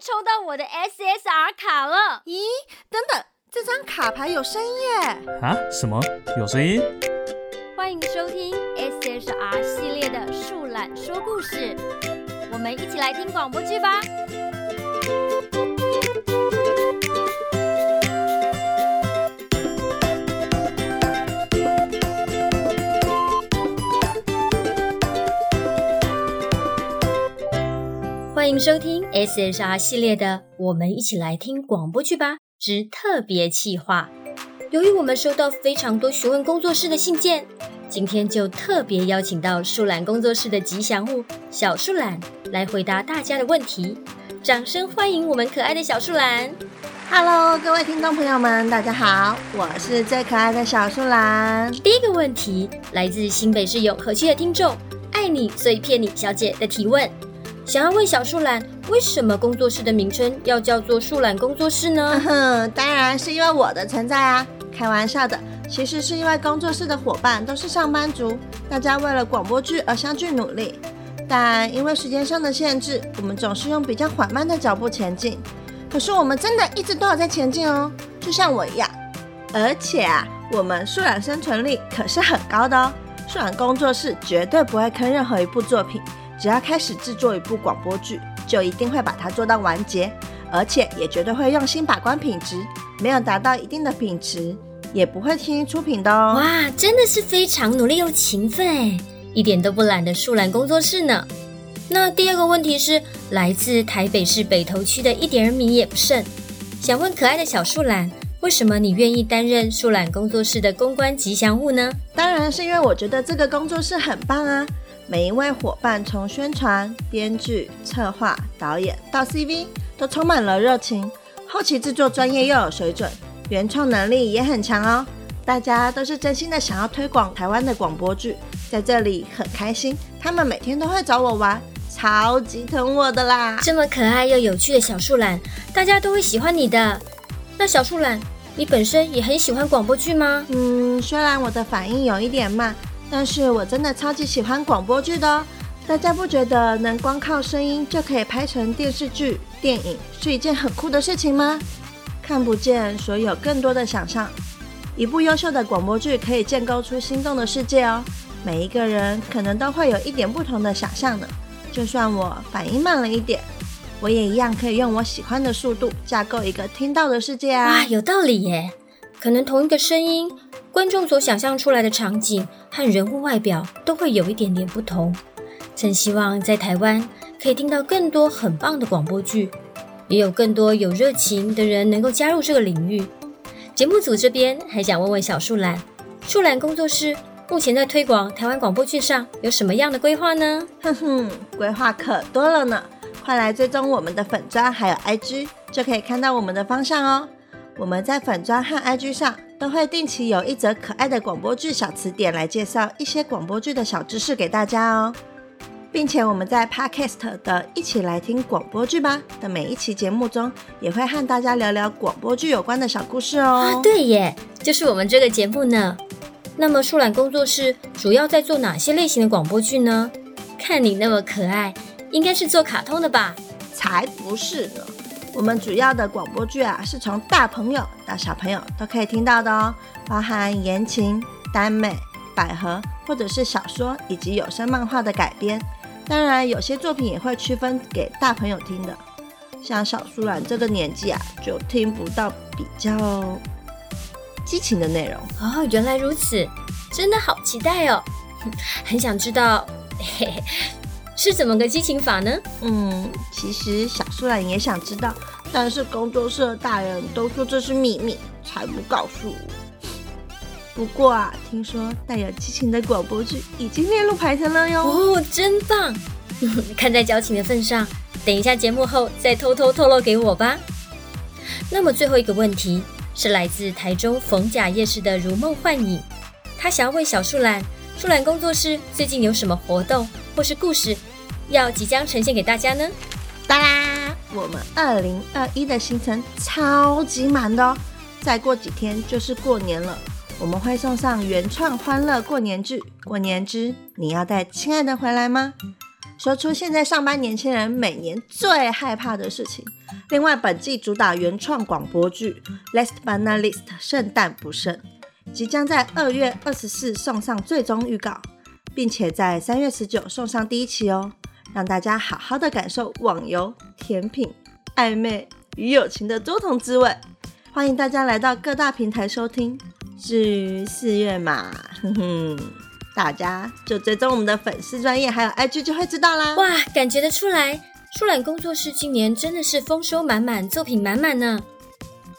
抽到我的 SSR 卡了。咦，等等，这张卡牌有声音耶！啊？什么？有声音？欢迎收听 SSR 系列的树懒说故事，我们一起来听广播剧吧。迎收听 SHR 系列的《我们一起来听广播剧吧》之特别企划。由于我们收到非常多询问工作室的信件，今天就特别邀请到树懒工作室的吉祥物小树懒来回答大家的问题。掌声欢迎我们可爱的小树懒！Hello，各位听众朋友们，大家好，我是最可爱的小树懒。第一个问题来自新北市永和区的听众爱你所以骗你小姐的提问。想要问小树懒，为什么工作室的名称要叫做树懒工作室呢？哼，当然是因为我的存在啊！开玩笑的，其实是因为工作室的伙伴都是上班族，大家为了广播剧而相聚努力。但因为时间上的限制，我们总是用比较缓慢的脚步前进。可是我们真的一直都有在前进哦，就像我一样。而且啊，我们树懒生存力可是很高的哦。树懒工作室绝对不会坑任何一部作品。只要开始制作一部广播剧，就一定会把它做到完结，而且也绝对会用心把关品质。没有达到一定的品质，也不会轻易出品的哦。哇，真的是非常努力又勤奋哎，一点都不懒的树懒工作室呢。那第二个问题是来自台北市北投区的一点儿米也不剩，想问可爱的小树懒，为什么你愿意担任树懒工作室的公关吉祥物呢？当然是因为我觉得这个工作室很棒啊。每一位伙伴从宣传、编剧、策划、导演到 CV 都充满了热情，后期制作专业又有水准，原创能力也很强哦。大家都是真心的想要推广台湾的广播剧，在这里很开心。他们每天都会找我玩，超级疼我的啦！这么可爱又有趣的小树懒，大家都会喜欢你的。那小树懒，你本身也很喜欢广播剧吗？嗯，虽然我的反应有一点慢。但是我真的超级喜欢广播剧的哦！大家不觉得能光靠声音就可以拍成电视剧、电影是一件很酷的事情吗？看不见，所以有更多的想象。一部优秀的广播剧可以建构出心动的世界哦！每一个人可能都会有一点不同的想象呢。就算我反应慢了一点，我也一样可以用我喜欢的速度架构一个听到的世界啊！哇，有道理耶！可能同一个声音。观众所想象出来的场景和人物外表都会有一点点不同。真希望在台湾可以听到更多很棒的广播剧，也有更多有热情的人能够加入这个领域。节目组这边还想问问小树懒，树懒工作室目前在推广台湾广播剧上有什么样的规划呢？哼哼，规划可多了呢！快来追踪我们的粉专还有 IG，就可以看到我们的方向哦。我们在粉专和 IG 上。都会定期有一则可爱的广播剧小词典来介绍一些广播剧的小知识给大家哦，并且我们在 Podcast 的一起来听广播剧吧的每一期节目中，也会和大家聊聊广播剧有关的小故事哦。啊，对耶，就是我们这个节目呢。那么树懒工作室主要在做哪些类型的广播剧呢？看你那么可爱，应该是做卡通的吧？才不是呢。我们主要的广播剧啊，是从大朋友到小朋友都可以听到的哦，包含言情、耽美、百合，或者是小说以及有声漫画的改编。当然，有些作品也会区分给大朋友听的，像小树懒这个年纪啊，就听不到比较激情的内容哦。原来如此，真的好期待哦，很想知道。嘿嘿是怎么个激情法呢？嗯，其实小树懒也想知道，但是工作室的大人都说这是秘密，才不告诉我。不过啊，听说带有激情的广播剧已经列入排程了哟。哦，真棒！看在交情的份上，等一下节目后再偷偷透露给我吧。那么最后一个问题是来自台中逢甲夜市的如梦幻影，他想要问小树懒，树懒工作室最近有什么活动或是故事？要即将呈现给大家呢？哒啦！我们二零二一的行程超级满的哦，再过几天就是过年了，我们会送上原创欢乐过年剧《过年之你要带亲爱的回来吗》？说出现在上班年轻人每年最害怕的事情。另外，本季主打原创广播剧《Last But Not Least》圣诞不剩，即将在二月二十四送上最终预告，并且在三月十九送上第一期哦，让大家好好的感受网游、甜品、暧昧与友情的多重滋味。欢迎大家来到各大平台收听。至于四月嘛，哼哼，大家就追踪我们的粉丝专业还有 IG 就会知道啦。哇，感觉得出来，树懒工作室今年真的是丰收满满，作品满满呢。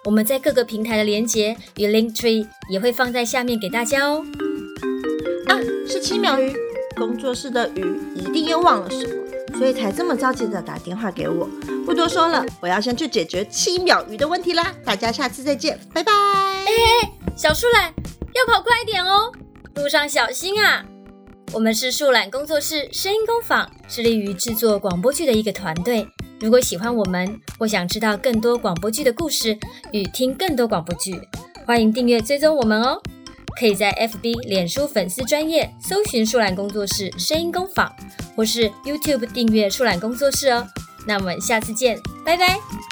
我们在各个平台的连接与 Linktree 也会放在下面给大家哦。啊，是七秒鱼工作室的鱼，一定又忘了什么，所以才这么着急的打电话给我。不多说了，我要先去解决七秒鱼的问题啦。大家下次再见，拜拜。哎，小树懒，要跑快点哦，路上小心啊！我们是树懒工作室声音工坊，致力于制作广播剧的一个团队。如果喜欢我们，或想知道更多广播剧的故事与听更多广播剧，欢迎订阅追踪我们哦。可以在 FB、脸书粉丝专业搜寻树懒工作室声音工坊，或是 YouTube 订阅树懒工作室哦。那我们下次见，拜拜。